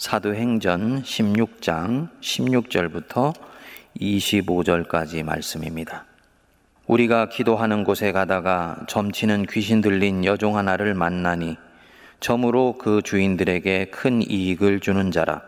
사도행전 16장 16절부터 25절까지 말씀입니다. 우리가 기도하는 곳에 가다가 점치는 귀신 들린 여종 하나를 만나니 점으로 그 주인들에게 큰 이익을 주는 자라.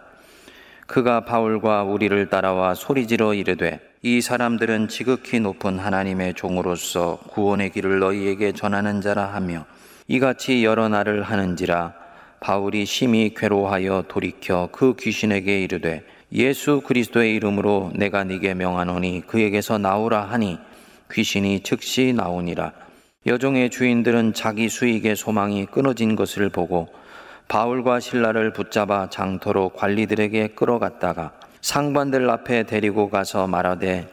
그가 바울과 우리를 따라와 소리지러 이르되 이 사람들은 지극히 높은 하나님의 종으로서 구원의 길을 너희에게 전하는 자라 하며 이같이 여러 날을 하는지라 바울이 심히 괴로워하여 돌이켜 그 귀신에게 이르되 예수 그리스도의 이름으로 내가 네게 명하노니 그에게서 나오라 하니 귀신이 즉시 나오니라. 여종의 주인들은 자기 수익의 소망이 끊어진 것을 보고 바울과 신라를 붙잡아 장터로 관리들에게 끌어갔다가 상관들 앞에 데리고 가서 말하되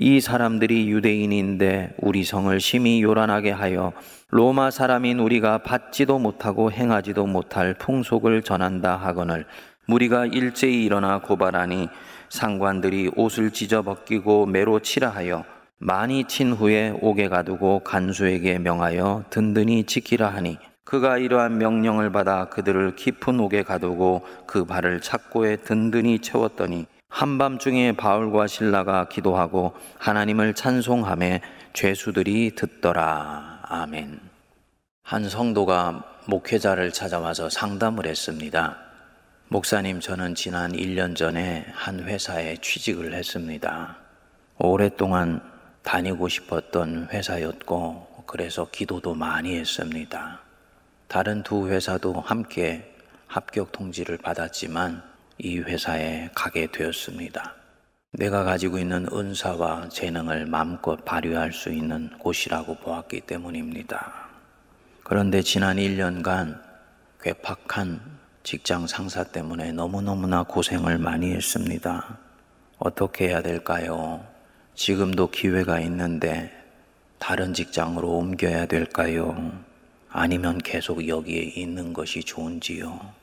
이 사람들이 유대인인데 우리 성을 심히 요란하게 하여 로마 사람인 우리가 받지도 못하고 행하지도 못할 풍속을 전한다 하거늘. 무리가 일제히 일어나 고발하니 상관들이 옷을 찢어 벗기고 매로 치라 하여 많이 친 후에 옥에 가두고 간수에게 명하여 든든히 지키라 하니 그가 이러한 명령을 받아 그들을 깊은 옥에 가두고 그 발을 착고에 든든히 채웠더니 한밤중에 바울과 신라가 기도하고 하나님을 찬송함에 죄수들이 듣더라. 아멘. 한 성도가 목회자를 찾아와서 상담을 했습니다. 목사님, 저는 지난 1년 전에 한 회사에 취직을 했습니다. 오랫동안 다니고 싶었던 회사였고, 그래서 기도도 많이 했습니다. 다른 두 회사도 함께 합격 통지를 받았지만, 이 회사에 가게 되었습니다. 내가 가지고 있는 은사와 재능을 마음껏 발휘할 수 있는 곳이라고 보았기 때문입니다. 그런데 지난 1년간 괴팍한 직장 상사 때문에 너무너무나 고생을 많이 했습니다. 어떻게 해야 될까요? 지금도 기회가 있는데 다른 직장으로 옮겨야 될까요? 아니면 계속 여기에 있는 것이 좋은지요?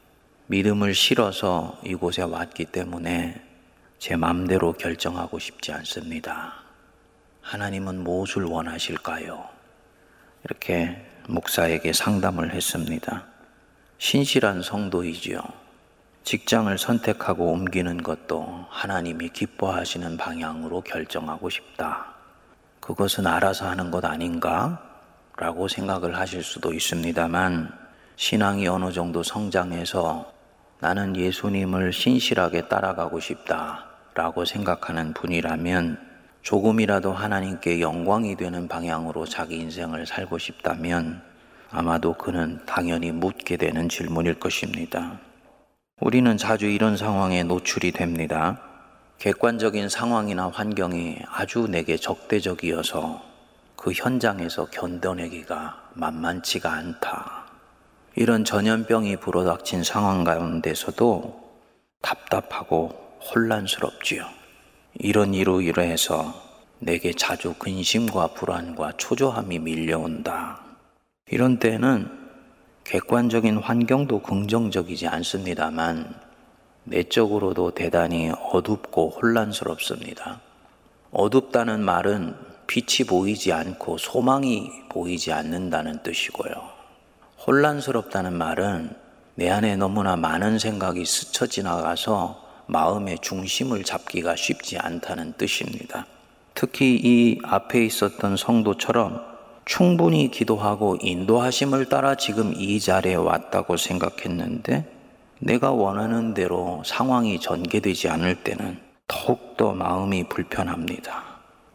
믿음을 실어서 이곳에 왔기 때문에 제 마음대로 결정하고 싶지 않습니다. 하나님은 무엇을 원하실까요? 이렇게 목사에게 상담을 했습니다. 신실한 성도이지요. 직장을 선택하고 옮기는 것도 하나님이 기뻐하시는 방향으로 결정하고 싶다. 그것은 알아서 하는 것 아닌가? 라고 생각을 하실 수도 있습니다만, 신앙이 어느 정도 성장해서 나는 예수님을 신실하게 따라가고 싶다 라고 생각하는 분이라면 조금이라도 하나님께 영광이 되는 방향으로 자기 인생을 살고 싶다면 아마도 그는 당연히 묻게 되는 질문일 것입니다. 우리는 자주 이런 상황에 노출이 됩니다. 객관적인 상황이나 환경이 아주 내게 적대적이어서 그 현장에서 견뎌내기가 만만치가 않다. 이런 전염병이 불어닥친 상황 가운데서도 답답하고 혼란스럽지요. 이런 이로 이러해서 내게 자주 근심과 불안과 초조함이 밀려온다. 이런 때는 객관적인 환경도 긍정적이지 않습니다만 내적으로도 대단히 어둡고 혼란스럽습니다. 어둡다는 말은 빛이 보이지 않고 소망이 보이지 않는다는 뜻이고요. 혼란스럽다는 말은 내 안에 너무나 많은 생각이 스쳐 지나가서 마음의 중심을 잡기가 쉽지 않다는 뜻입니다. 특히 이 앞에 있었던 성도처럼 충분히 기도하고 인도하심을 따라 지금 이 자리에 왔다고 생각했는데 내가 원하는 대로 상황이 전개되지 않을 때는 더욱더 마음이 불편합니다.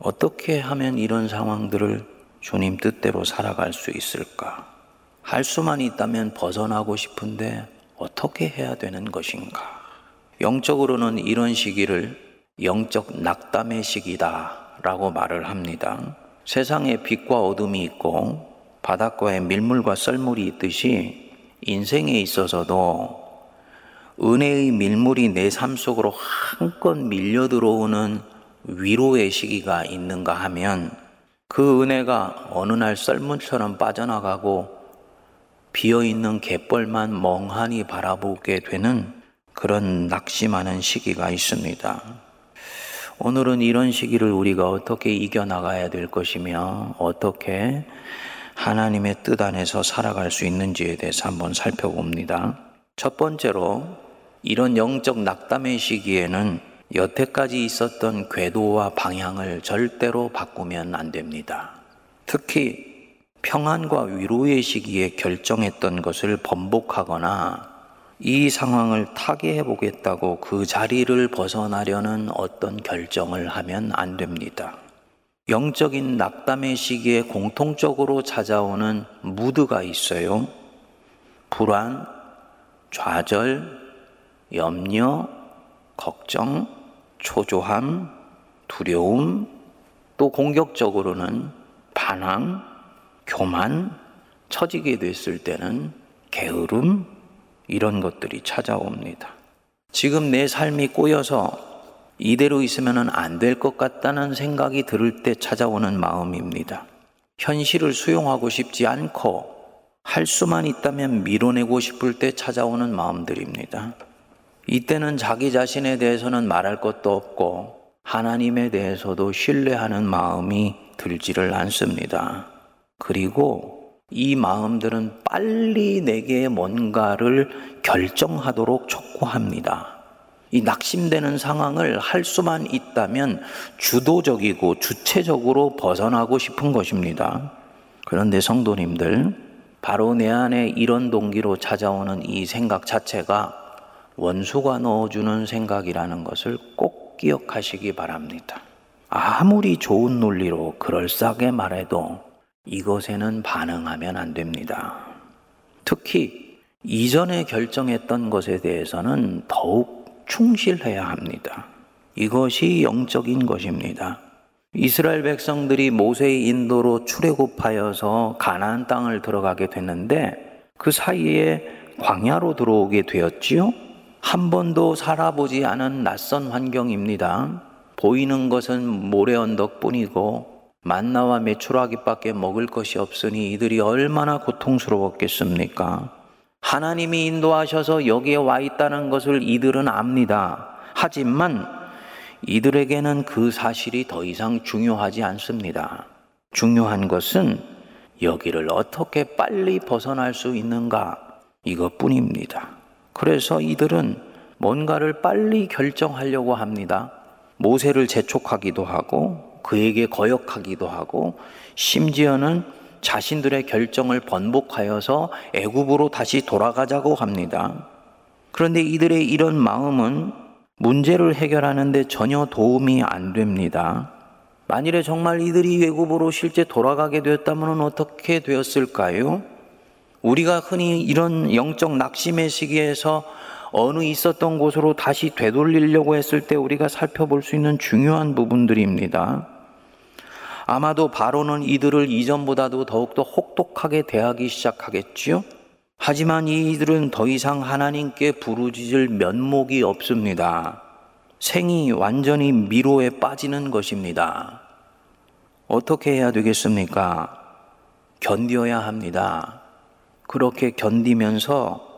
어떻게 하면 이런 상황들을 주님 뜻대로 살아갈 수 있을까? 할 수만 있다면 벗어나고 싶은데 어떻게 해야 되는 것인가? 영적으로는 이런 시기를 영적 낙담의 시기다 라고 말을 합니다. 세상에 빛과 어둠이 있고 바닷가에 밀물과 썰물이 있듯이 인생에 있어서도 은혜의 밀물이 내 삶 속으로 한껏 밀려 들어오는 위로의 시기가 있는가 하면 그 은혜가 어느 날 썰물처럼 빠져나가고 비어있는 갯벌만 멍하니 바라보게 되는 그런 낙심하는 시기가 있습니다. 오늘은 이런 시기를 우리가 어떻게 이겨나가야 될 것이며 어떻게 하나님의 뜻 안에서 살아갈 수 있는지에 대해서 한번 살펴봅니다. 첫 번째로 이런 영적 낙담의 시기에는 여태까지 있었던 궤도와 방향을 절대로 바꾸면 안 됩니다. 특히 평안과 위로의 시기에 결정했던 것을 번복하거나 이 상황을 타개해 보겠다고 그 자리를 벗어나려는 어떤 결정을 하면 안 됩니다. 영적인 낙담의 시기에 공통적으로 찾아오는 무드가 있어요. 불안, 좌절, 염려, 걱정, 초조함, 두려움, 또 공격적으로는 반항, 교만, 처지게 됐을 때는 게으름, 이런 것들이 찾아옵니다. 지금 내 삶이 꼬여서 이대로 있으면 안 될 것 같다는 생각이 들을 때 찾아오는 마음입니다. 현실을 수용하고 싶지 않고 할 수만 있다면 밀어내고 싶을 때 찾아오는 마음들입니다. 이때는 자기 자신에 대해서는 말할 것도 없고 하나님에 대해서도 신뢰하는 마음이 들지를 않습니다. 그리고 이 마음들은 빨리 내게 뭔가를 결정하도록 촉구합니다. 이 낙심되는 상황을 할 수만 있다면 주도적이고 주체적으로 벗어나고 싶은 것입니다. 그런데 성도님들, 바로 내 안에 이런 동기로 찾아오는 이 생각 자체가 원수가 넣어주는 생각이라는 것을 꼭 기억하시기 바랍니다. 아무리 좋은 논리로 그럴싸하게 말해도 이것에는 반응하면 안 됩니다. 특히 이전에 결정했던 것에 대해서는 더욱 충실해야 합니다. 이것이 영적인 것입니다. 이스라엘 백성들이 모세의 인도로 출애굽하여서 가나안 땅을 들어가게 됐는데 그 사이에 광야로 들어오게 되었지요. 한 번도 살아보지 않은 낯선 환경입니다. 보이는 것은 모래 언덕뿐이고 만나와 메추라기밖에 먹을 것이 없으니 이들이 얼마나 고통스러웠겠습니까? 하나님이 인도하셔서 여기에 와 있다는 것을 이들은 압니다. 하지만 이들에게는 그 사실이 더 이상 중요하지 않습니다. 중요한 것은 여기를 어떻게 빨리 벗어날 수 있는가 이것뿐입니다. 그래서 이들은 뭔가를 빨리 결정하려고 합니다. 모세를 재촉하기도 하고 그에게 거역하기도 하고 심지어는 자신들의 결정을 번복하여서 애굽으로 다시 돌아가자고 합니다. 그런데 이들의 이런 마음은 문제를 해결하는데 전혀 도움이 안 됩니다. 만일에 정말 이들이 외국으로 실제 돌아가게 되었다면 어떻게 되었을까요? 우리가 흔히 이런 영적 낙심의 시기에서 어느 있었던 곳으로 다시 되돌리려고 했을 때 우리가 살펴볼 수 있는 중요한 부분들입니다. 아마도 바로는 이들을 이전보다도 더욱더 혹독하게 대하기 시작하겠지요. 하지만 이들은 더 이상 하나님께 부르짖을 면목이 없습니다. 생이 완전히 미로에 빠지는 것입니다. 어떻게 해야 되겠습니까? 견뎌야 합니다. 그렇게 견디면서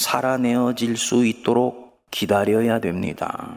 살아내어질 수 있도록 기다려야 됩니다.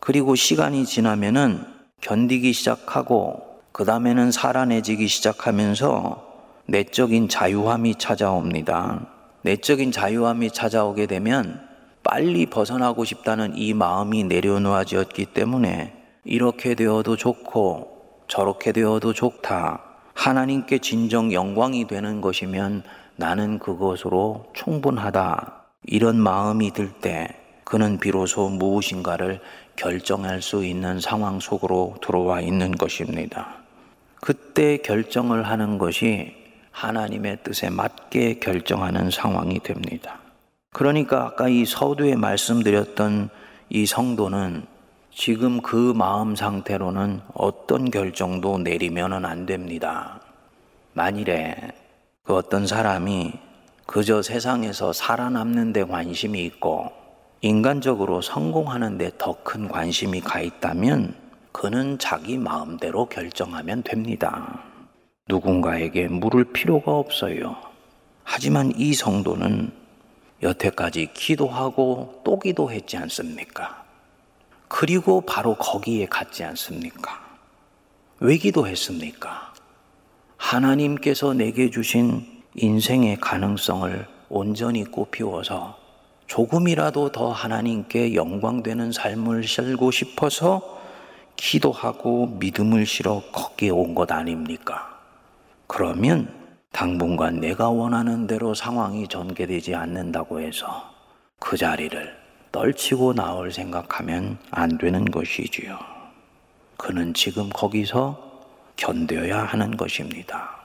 그리고 시간이 지나면은 견디기 시작하고 그 다음에는 살아내지기 시작하면서 내적인 자유함이 찾아옵니다. 내적인 자유함이 찾아오게 되면 빨리 벗어나고 싶다는 이 마음이 내려놓아졌기 때문에 이렇게 되어도 좋고 저렇게 되어도 좋다. 하나님께 진정 영광이 되는 것이면 나는 그것으로 충분하다. 이런 마음이 들 때 그는 비로소 무엇인가를 결정할 수 있는 상황 속으로 들어와 있는 것입니다. 그때 결정을 하는 것이 하나님의 뜻에 맞게 결정하는 상황이 됩니다. 그러니까 아까 이 서두에 말씀드렸던 이 성도는 지금 그 마음 상태로는 어떤 결정도 내리면은 안 됩니다. 만일에 그 어떤 사람이 그저 세상에서 살아남는 데 관심이 있고 인간적으로 성공하는 데 더 큰 관심이 가 있다면 그는 자기 마음대로 결정하면 됩니다. 누군가에게 물을 필요가 없어요. 하지만 이 성도는 여태까지 기도하고 또 기도했지 않습니까? 그리고 바로 거기에 갔지 않습니까? 왜 기도했습니까? 하나님께서 내게 주신 인생의 가능성을 온전히 꽃피워서 조금이라도 더 하나님께 영광되는 삶을 살고 싶어서 기도하고 믿음을 실어 거기에 온 것 아닙니까? 그러면 당분간 내가 원하는 대로 상황이 전개되지 않는다고 해서 그 자리를 떨치고 나올 생각하면 안 되는 것이지요. 그는 지금 거기서 견뎌야 하는 것입니다.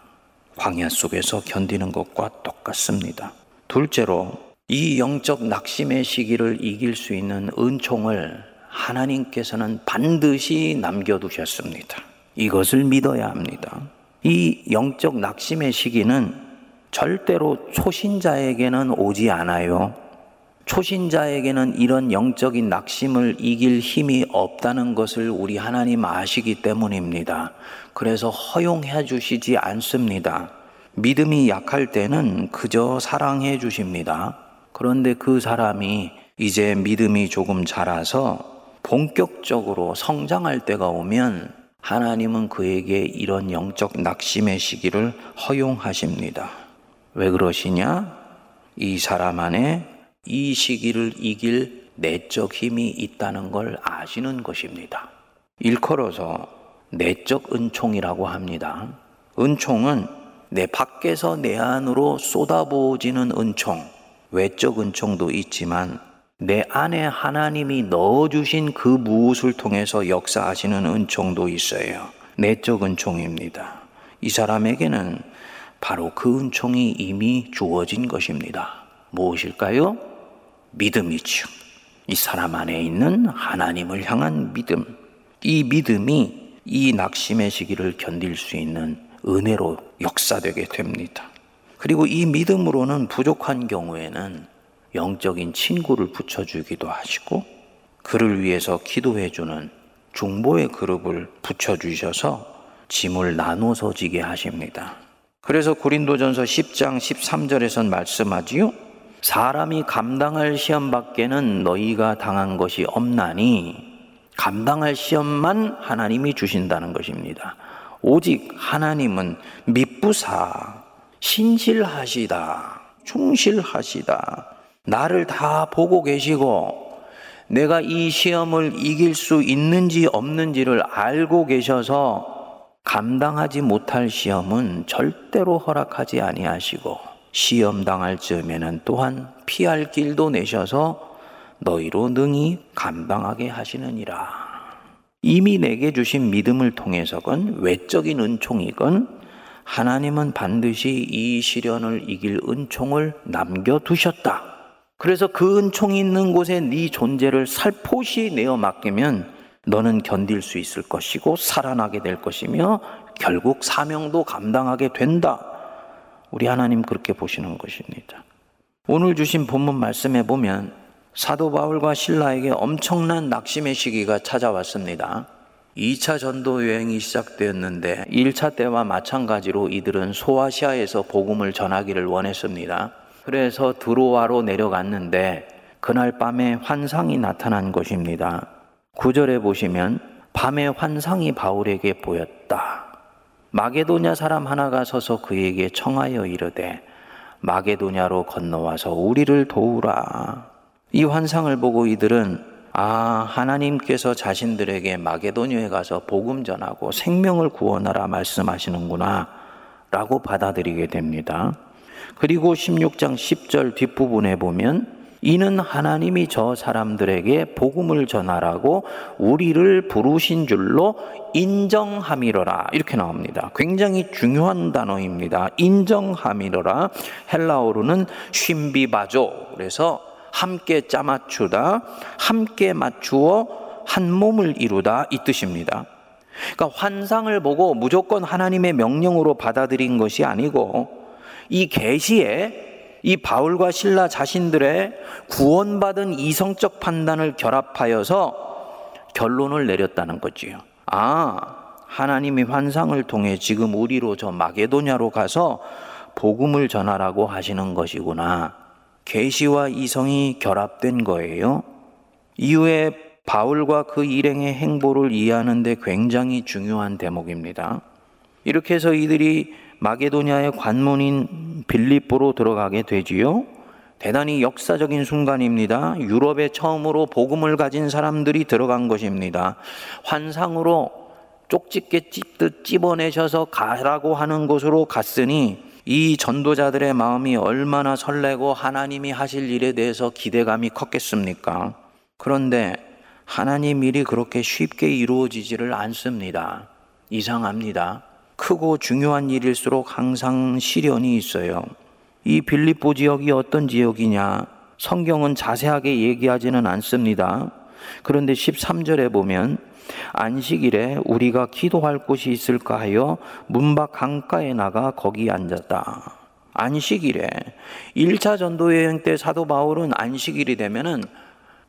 광야 속에서 견디는 것과 똑같습니다. 둘째로 이 영적 낙심의 시기를 이길 수 있는 은총을 하나님께서는 반드시 남겨두셨습니다. 이것을 믿어야 합니다. 이 영적 낙심의 시기는 절대로 초신자에게는 오지 않아요. 초신자에게는 이런 영적인 낙심을 이길 힘이 없다는 것을 우리 하나님 아시기 때문입니다. 그래서 허용해 주시지 않습니다. 믿음이 약할 때는 그저 사랑해 주십니다. 그런데 그 사람이 이제 믿음이 조금 자라서 본격적으로 성장할 때가 오면 하나님은 그에게 이런 영적 낙심의 시기를 허용하십니다. 왜 그러시냐? 이 사람 안에 이 시기를 이길 내적 힘이 있다는 걸 아시는 것입니다. 일컬어서 내적 은총이라고 합니다. 은총은 내 밖에서 내 안으로 쏟아부어지는 은총, 외적 은총도 있지만 내 안에 하나님이 넣어주신 그 무엇을 통해서 역사하시는 은총도 있어요. 내적 은총입니다. 이 사람에게는 바로 그 은총이 이미 주어진 것입니다. 무엇일까요? 믿음이죠. 이 사람 안에 있는 하나님을 향한 믿음. 이 믿음이 이 낙심의 시기를 견딜 수 있는 은혜로 역사되게 됩니다. 그리고 이 믿음으로는 부족한 경우에는 영적인 친구를 붙여주기도 하시고 그를 위해서 기도해주는 중보의 그룹을 붙여주셔서 짐을 나눠서 지게 하십니다. 그래서 고린도전서 10장 13절에선 말씀하지요. 사람이 감당할 시험 밖에는 너희가 당한 것이 없나니 감당할 시험만 하나님이 주신다는 것입니다. 오직 하나님은 미부사 신실하시다. 충실하시다. 나를 다 보고 계시고 내가 이 시험을 이길 수 있는지 없는지를 알고 계셔서 감당하지 못할 시험은 절대로 허락하지 아니하시고 시험 당할 즈음에는 또한 피할 길도 내셔서 너희로 능히 감당하게 하시느니라. 이미 내게 주신 믿음을 통해서건 외적인 은총이건 하나님은 반드시 이 시련을 이길 은총을 남겨두셨다. 그래서 그 은총이 있는 곳에 네 존재를 살포시 내어 맡기면 너는 견딜 수 있을 것이고 살아나게 될 것이며 결국 사명도 감당하게 된다. 우리 하나님 그렇게 보시는 것입니다. 오늘 주신 본문 말씀에 보면 사도 바울과 신라에게 엄청난 낙심의 시기가 찾아왔습니다. 2차 전도 여행이 시작되었는데 1차 때와 마찬가지로 이들은 소아시아에서 복음을 전하기를 원했습니다. 그래서 드로아로 내려갔는데 그날 밤에 환상이 나타난 것입니다. 구절에 보시면 밤에 환상이 바울에게 보였다. 마게도냐 사람 하나가 서서 그에게 청하여 이르되 마게도냐로 건너와서 우리를 도우라. 이 환상을 보고 이들은 아, 하나님께서 자신들에게 마게도니에 가서 복음 전하고 생명을 구원하라 말씀하시는구나 라고 받아들이게 됩니다. 그리고 16장 10절 뒷부분에 보면 이는 하나님이 저 사람들에게 복음을 전하라고 우리를 부르신 줄로 인정함이로라. 이렇게 나옵니다. 굉장히 중요한 단어입니다. 인정함이로라. 헬라어로는 쉼비바조. 그래서 함께 짜맞추다, 함께 맞추어 한 몸을 이루다 이 뜻입니다. 그러니까 환상을 보고 무조건 하나님의 명령으로 받아들인 것이 아니고 이 계시에 이 바울과 신라 자신들의 구원받은 이성적 판단을 결합하여서 결론을 내렸다는 거지요. 아, 하나님이 환상을 통해 지금 우리로 저 마게도냐로 가서 복음을 전하라고 하시는 것이구나. 계시와 이성이 결합된 거예요. 이후에 바울과 그 일행의 행보를 이해하는데 굉장히 중요한 대목입니다. 이렇게 해서 이들이 마게도냐의 관문인 빌립보로 들어가게 되지요. 대단히 역사적인 순간입니다. 유럽에 처음으로 복음을 가진 사람들이 들어간 것입니다. 환상으로 쪽집게 찝듯 찝어내셔서 가라고 하는 곳으로 갔으니 이 전도자들의 마음이 얼마나 설레고 하나님이 하실 일에 대해서 기대감이 컸겠습니까? 그런데 하나님 일이 그렇게 쉽게 이루어지지를 않습니다. 이상합니다. 크고 중요한 일일수록 항상 시련이 있어요. 이 빌립보 지역이 어떤 지역이냐? 성경은 자세하게 얘기하지는 않습니다. 그런데 13절에 보면 안식일에 우리가 기도할 곳이 있을까 하여 문밖 강가에 나가 거기 앉았다. 안식일에 1차 전도 여행 때 사도 바울은 안식일이 되면은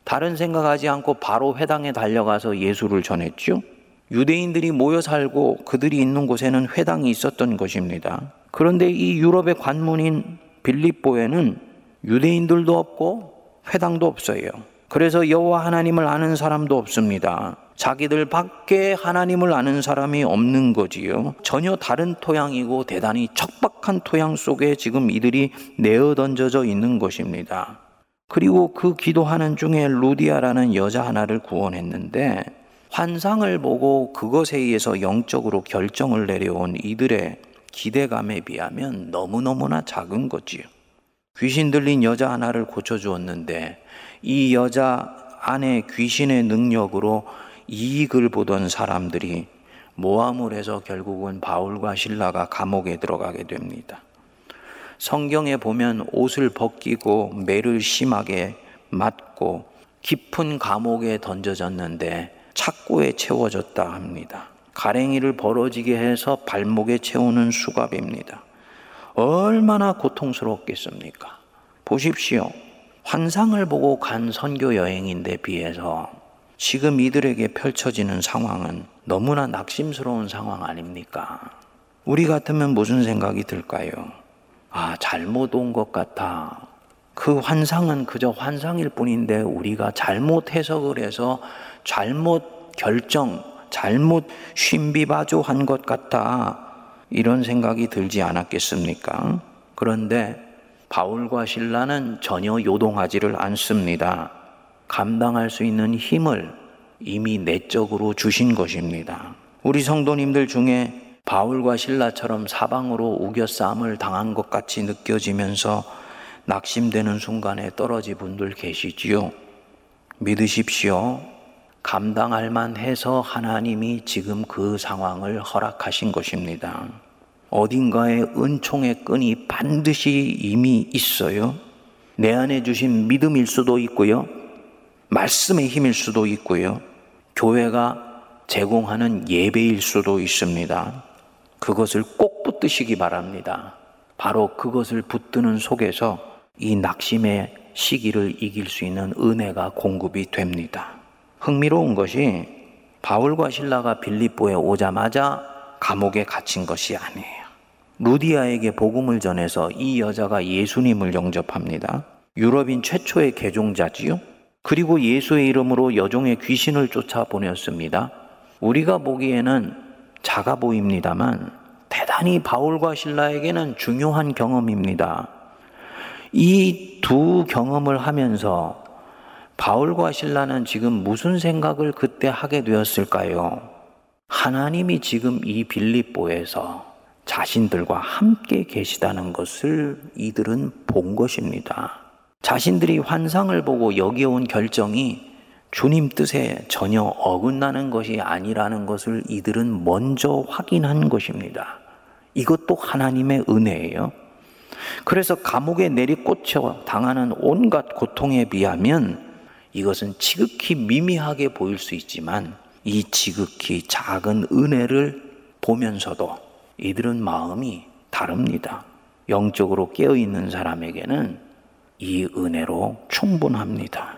다른 생각하지 않고 바로 회당에 달려가서 예수를 전했죠. 유대인들이 모여 살고 그들이 있는 곳에는 회당이 있었던 것입니다. 그런데 이 유럽의 관문인 빌립보에는 유대인들도 없고 회당도 없어요. 그래서 여호와 하나님을 아는 사람도 없습니다. 자기들 밖에 하나님을 아는 사람이 없는 거지요. 전혀 다른 토양이고 대단히 척박한 토양 속에 지금 이들이 내어 던져져 있는 것입니다. 그리고 그 기도하는 중에 루디아라는 여자 하나를 구원했는데 환상을 보고 그것에 의해서 영적으로 결정을 내려온 이들의 기대감에 비하면 너무너무나 작은 거지요. 귀신 들린 여자 하나를 고쳐주었는데 이 여자 안에 귀신의 능력으로 이익을 보던 사람들이 모함을 해서 결국은 바울과 신라가 감옥에 들어가게 됩니다. 성경에 보면 옷을 벗기고 매를 심하게 맞고 깊은 감옥에 던져졌는데 착고에 채워졌다 합니다. 가랭이를 벌어지게 해서 발목에 채우는 수갑입니다. 얼마나 고통스럽겠습니까? 보십시오. 환상을 보고 간 선교 여행인데 비해서 지금 이들에게 펼쳐지는 상황은 너무나 낙심스러운 상황 아닙니까? 우리 같으면 무슨 생각이 들까요? 아, 잘못 온 것 같아. 그 환상은 그저 환상일 뿐인데 우리가 잘못 해석을 해서 잘못 결정, 잘못 신비바조한 것 같다. 이런 생각이 들지 않았겠습니까? 그런데 바울과 신라는 전혀 요동하지를 않습니다. 감당할 수 있는 힘을 이미 내적으로 주신 것입니다. 우리 성도님들 중에 바울과 신라처럼 사방으로 우겨싸움을 당한 것 같이 느껴지면서 낙심되는 순간에 떨어지 분들 계시지요. 믿으십시오. 감당할 만해서 하나님이 지금 그 상황을 허락하신 것입니다. 어딘가에 은총의 끈이 반드시 이미 있어요. 내 안에 주신 믿음일 수도 있고요. 말씀의 힘일 수도 있고요. 교회가 제공하는 예배일 수도 있습니다. 그것을 꼭 붙드시기 바랍니다. 바로 그것을 붙드는 속에서 이 낙심의 시기를 이길 수 있는 은혜가 공급이 됩니다. 흥미로운 것이 바울과 신라가 빌립보에 오자마자 감옥에 갇힌 것이 아니에요. 루디아에게 복음을 전해서 이 여자가 예수님을 영접합니다. 유럽인 최초의 개종자지요. 그리고 예수의 이름으로 여종의 귀신을 쫓아 보냈습니다. 우리가 보기에는 작아 보입니다만 대단히 바울과 신라에게는 중요한 경험입니다. 이 두 경험을 하면서 바울과 신라는 지금 무슨 생각을 그때 하게 되었을까요? 하나님이 지금 이 빌립보에서 자신들과 함께 계시다는 것을 이들은 본 것입니다. 자신들이 환상을 보고 여기 온 결정이 주님 뜻에 전혀 어긋나는 것이 아니라는 것을 이들은 먼저 확인한 것입니다. 이것도 하나님의 은혜예요. 그래서 감옥에 내리꽂혀 당하는 온갖 고통에 비하면 이것은 지극히 미미하게 보일 수 있지만 이 지극히 작은 은혜를 보면서도 이들은 마음이 다릅니다. 영적으로 깨어있는 사람에게는 이 은혜로 충분합니다.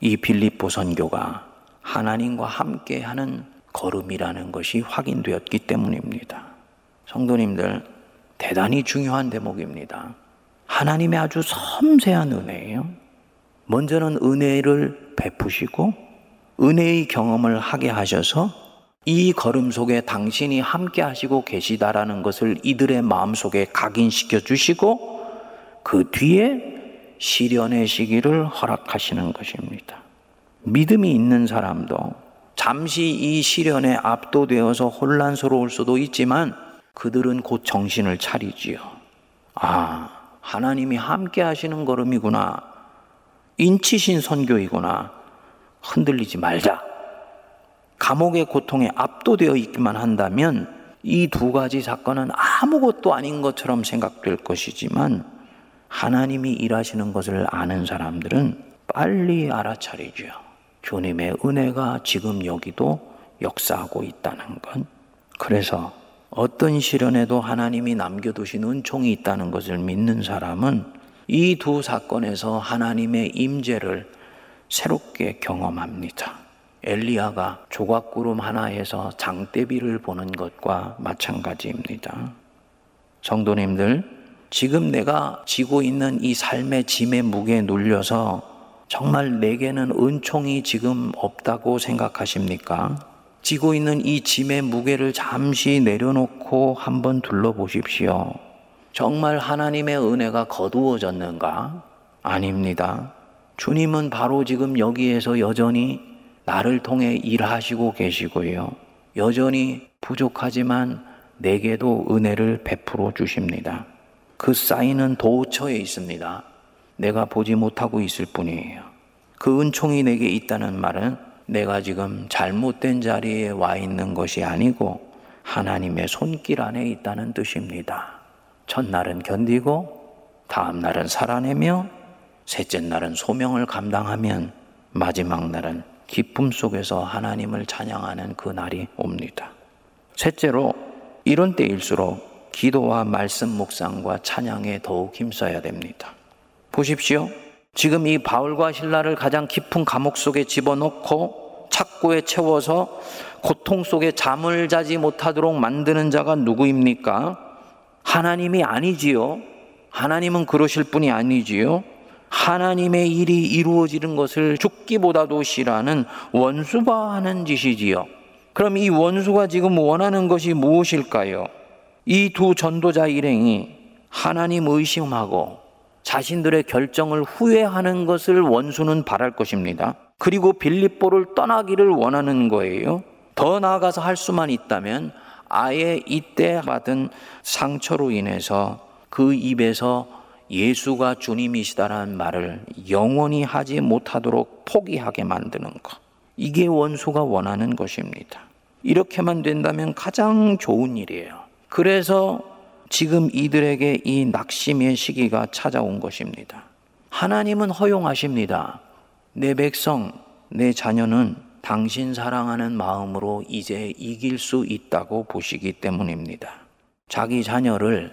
이 빌립보 선교가 하나님과 함께 하는 걸음이라는 것이 확인되었기 때문입니다. 성도님들, 대단히 중요한 대목입니다. 하나님의 아주 섬세한 은혜예요. 먼저는 은혜를 베푸시고 은혜의 경험을 하게 하셔서 이 걸음 속에 당신이 함께 하시고 계시다라는 것을 이들의 마음 속에 각인시켜 주시고 그 뒤에 시련의 시기를 허락하시는 것입니다. 믿음이 있는 사람도 잠시 이 시련에 압도되어서 혼란스러울 수도 있지만 그들은 곧 정신을 차리지요. 아, 하나님이 함께 하시는 걸음이구나. 인치신 선교이구나. 흔들리지 말자. 감옥의 고통에 압도되어 있기만 한다면 이 두 가지 사건은 아무것도 아닌 것처럼 생각될 것이지만 하나님이 일하시는 것을 아는 사람들은 빨리 알아차리죠. 주님의 은혜가 지금 여기도 역사하고 있다는 것. 그래서 어떤 시련에도 하나님이 남겨두신 은총이 있다는 것을 믿는 사람은 이 두 사건에서 하나님의 임재를 새롭게 경험합니다. 엘리야가 조각구름 하나에서 장대비를 보는 것과 마찬가지입니다. 성도님들, 지금 내가 지고 있는 이 삶의 짐의 무게에 눌려서 정말 내게는 은총이 지금 없다고 생각하십니까? 지고 있는 이 짐의 무게를 잠시 내려놓고 한번 둘러보십시오. 정말 하나님의 은혜가 거두어졌는가? 아닙니다. 주님은 바로 지금 여기에서 여전히 나를 통해 일하시고 계시고요. 여전히 부족하지만 내게도 은혜를 베풀어 주십니다. 그 사인은 도처에 있습니다. 내가 보지 못하고 있을 뿐이에요. 그 은총이 내게 있다는 말은 내가 지금 잘못된 자리에 와 있는 것이 아니고 하나님의 손길 안에 있다는 뜻입니다. 첫날은 견디고 다음 날은 살아내며 셋째 날은 소명을 감당하면 마지막 날은 기쁨 속에서 하나님을 찬양하는 그 날이 옵니다. 셋째로 이런 때일수록 기도와 말씀 묵상과 찬양에 더욱 힘써야 됩니다. 보십시오. 지금 이 바울과 신라를 가장 깊은 감옥 속에 집어넣고 착고에 채워서 고통 속에 잠을 자지 못하도록 만드는 자가 누구입니까? 하나님이 아니지요. 하나님은 그러실 분이 아니지요. 하나님의 일이 이루어지는 것을 죽기보다도 싫어하는 원수가 하는 짓이지요. 그럼 이 원수가 지금 원하는 것이 무엇일까요? 이 두 전도자 일행이 하나님 의심하고 자신들의 결정을 후회하는 것을 원수는 바랄 것입니다. 그리고 빌립보를 떠나기를 원하는 거예요. 더 나아가서 할 수만 있다면 아예 이때 받은 상처로 인해서 그 입에서 예수가 주님이시다라는 말을 영원히 하지 못하도록 포기하게 만드는 것. 이게 원수가 원하는 것입니다. 이렇게만 된다면 가장 좋은 일이에요. 그래서 지금 이들에게 이 낙심의 시기가 찾아온 것입니다. 하나님은 허용하십니다. 내 백성, 내 자녀는 당신 사랑하는 마음으로 이제 이길 수 있다고 보시기 때문입니다. 자기 자녀를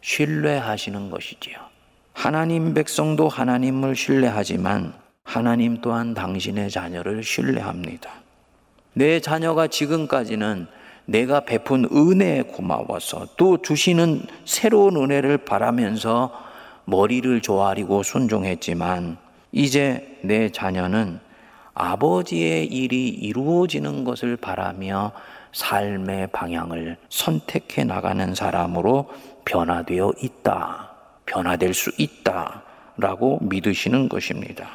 신뢰하시는 것이지요. 하나님 백성도 하나님을 신뢰하지만 하나님 또한 당신의 자녀를 신뢰합니다. 내 자녀가 지금까지는 내가 베푼 은혜에 고마워서 또 주시는 새로운 은혜를 바라면서 머리를 조아리고 순종했지만 이제 내 자녀는 아버지의 일이 이루어지는 것을 바라며 삶의 방향을 선택해 나가는 사람으로 변화되어 있다. 변화될 수 있다. 라고 믿으시는 것입니다.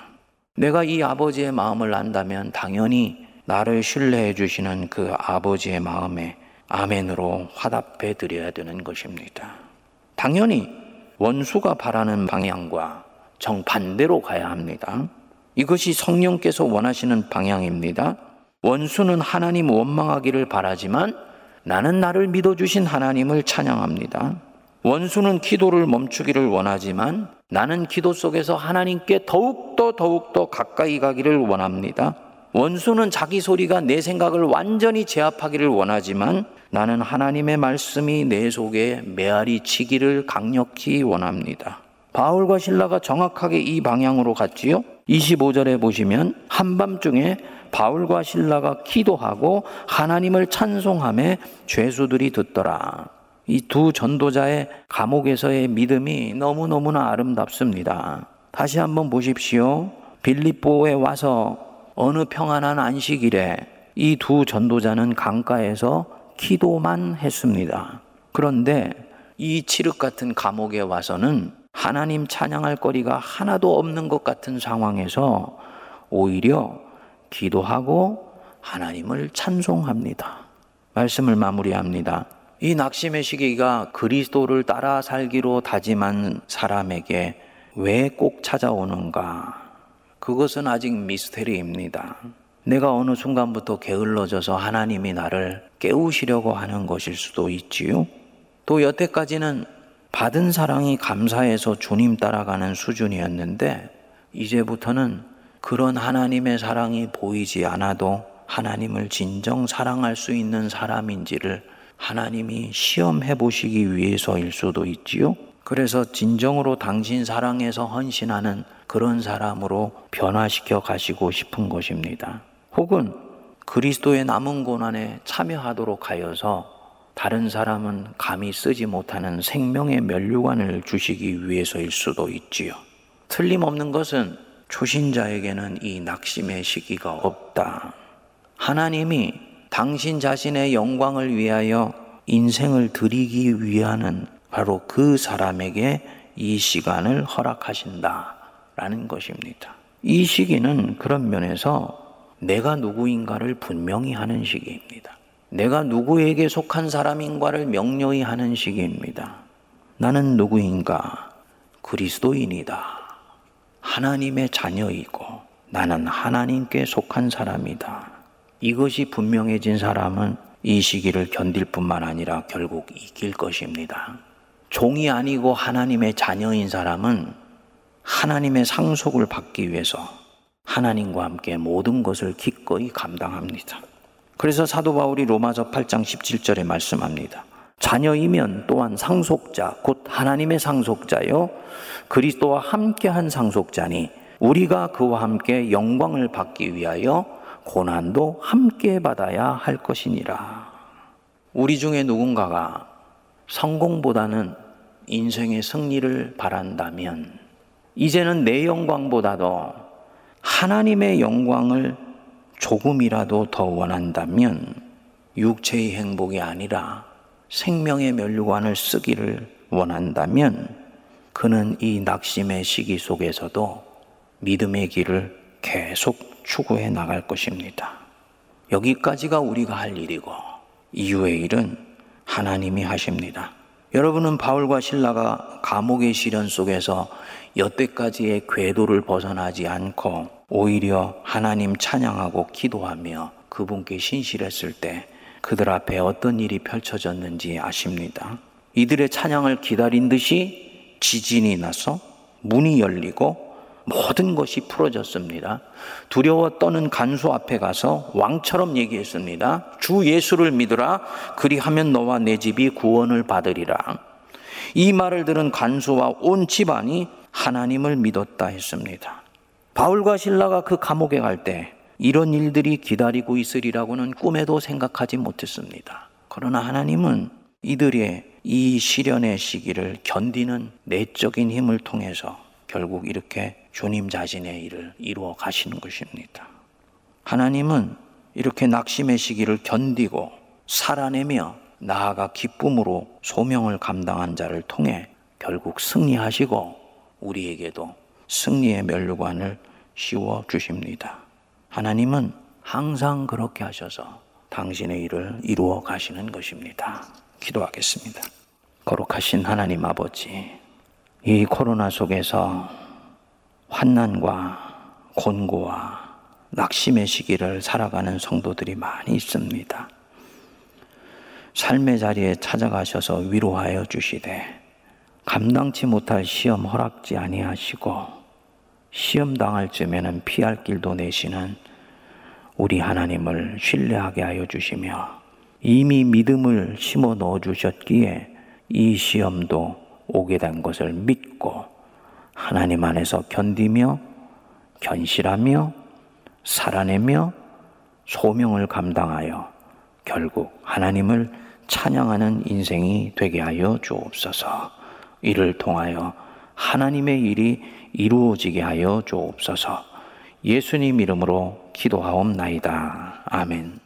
내가 이 아버지의 마음을 안다면 당연히 나를 신뢰해 주시는 그 아버지의 마음에 아멘으로 화답해 드려야 되는 것입니다. 당연히 원수가 바라는 방향과 정반대로 가야 합니다. 이것이 성령께서 원하시는 방향입니다. 원수는 하나님 원망하기를 바라지만 나는 나를 믿어주신 하나님을 찬양합니다. 원수는 기도를 멈추기를 원하지만 나는 기도 속에서 하나님께 더욱더 더욱더 가까이 가기를 원합니다. 원수는 자기 소리가 내 생각을 완전히 제압하기를 원하지만 나는 하나님의 말씀이 내 속에 메아리 치기를 강력히 원합니다. 바울과 신라가 정확하게 이 방향으로 갔지요. 25절에 보시면 한밤중에 바울과 신라가 기도하고 하나님을 찬송함에 죄수들이 듣더라. 이 두 전도자의 감옥에서의 믿음이 너무너무나 아름답습니다. 다시 한번 보십시오. 빌립보에 와서 어느 평안한 안식일에 이 두 전도자는 강가에서 기도만 했습니다. 그런데 이 칠흑 같은 감옥에 와서는 하나님 찬양할 거리가 하나도 없는 것 같은 상황에서 오히려 기도하고 하나님을 찬송합니다. 말씀을 마무리합니다. 이 낙심의 시기가 그리스도를 따라 살기로 다짐한 사람에게 왜 꼭 찾아오는가? 그것은 아직 미스테리입니다. 내가 어느 순간부터 게을러져서 하나님이 나를 깨우시려고 하는 것일 수도 있지요. 또 여태까지는 받은 사랑이 감사해서 주님 따라가는 수준이었는데 이제부터는 그런 하나님의 사랑이 보이지 않아도 하나님을 진정 사랑할 수 있는 사람인지를 하나님이 시험해 보시기 위해서일 수도 있지요. 그래서 진정으로 당신 사랑에서 헌신하는 그런 사람으로 변화시켜 가시고 싶은 것입니다. 혹은 그리스도의 남은 고난에 참여하도록 하여서 다른 사람은 감히 쓰지 못하는 생명의 면류관을 주시기 위해서일 수도 있지요. 틀림없는 것은 초신자에게는 이 낙심의 시기가 없다. 하나님이 당신 자신의 영광을 위하여 인생을 드리기 위하는 바로 그 사람에게 이 시간을 허락하신다. 라는 것입니다. 이 시기는 그런 면에서 내가 누구인가를 분명히 하는 시기입니다. 내가 누구에게 속한 사람인가를 명료히 하는 시기입니다. 나는 누구인가? 그리스도인이다. 하나님의 자녀이고 나는 하나님께 속한 사람이다. 이것이 분명해진 사람은 이 시기를 견딜 뿐만 아니라 결국 이길 것입니다. 종이 아니고 하나님의 자녀인 사람은 하나님의 상속을 받기 위해서 하나님과 함께 모든 것을 기꺼이 감당합니다. 그래서 사도 바울이 로마서 8장 17절에 말씀합니다. 자녀이면 또한 상속자, 곧 하나님의 상속자요. 그리스도와 함께한 상속자니 우리가 그와 함께 영광을 받기 위하여 고난도 함께 받아야 할 것이니라. 우리 중에 누군가가 성공보다는 인생의 승리를 바란다면 이제는 내 영광보다도 하나님의 영광을 조금이라도 더 원한다면 육체의 행복이 아니라 생명의 면류관을 쓰기를 원한다면 그는 이 낙심의 시기 속에서도 믿음의 길을 계속 추구해 나갈 것입니다. 여기까지가 우리가 할 일이고 이후의 일은 하나님이 하십니다. 여러분은 바울과 신라가 감옥의 시련 속에서 여태까지의 궤도를 벗어나지 않고 오히려 하나님 찬양하고 기도하며 그분께 신실했을 때 그들 앞에 어떤 일이 펼쳐졌는지 아십니다. 이들의 찬양을 기다린 듯이 지진이 나서 문이 열리고 모든 것이 풀어졌습니다. 두려워 떠는 간수 앞에 가서 왕처럼 얘기했습니다. 주 예수를 믿으라. 그리하면 너와 내 집이 구원을 받으리라. 이 말을 들은 간수와 온 집안이 하나님을 믿었다 했습니다. 바울과 신라가 그 감옥에 갈 때 이런 일들이 기다리고 있으리라고는 꿈에도 생각하지 못했습니다. 그러나 하나님은 이들의 이 시련의 시기를 견디는 내적인 힘을 통해서 결국 이렇게 주님 자신의 일을 이루어 가시는 것입니다. 하나님은 이렇게 낙심의 시기를 견디고 살아내며 나아가 기쁨으로 소명을 감당한 자를 통해 결국 승리하시고 우리에게도 승리의 멸류관을 씌워 주십니다. 하나님은 항상 그렇게 하셔서 당신의 일을 이루어 가시는 것입니다. 기도하겠습니다. 거룩하신 하나님 아버지, 이 코로나 속에서 환난과 곤고와 낙심의 시기를 살아가는 성도들이 많이 있습니다. 삶의 자리에 찾아가셔서 위로하여 주시되 감당치 못할 시험 허락지 아니하시고 시험 당할 쯤에는 피할 길도 내시는 우리 하나님을 신뢰하게 하여 주시며 이미 믿음을 심어 넣어 주셨기에 이 시험도 오게 된 것을 믿고 하나님 안에서 견디며 견실하며 살아내며 소명을 감당하여 결국 하나님을 찬양하는 인생이 되게 하여 주옵소서. 이를 통하여 하나님의 일이 이루어지게 하여 주옵소서. 예수님 이름으로 기도하옵나이다. 아멘.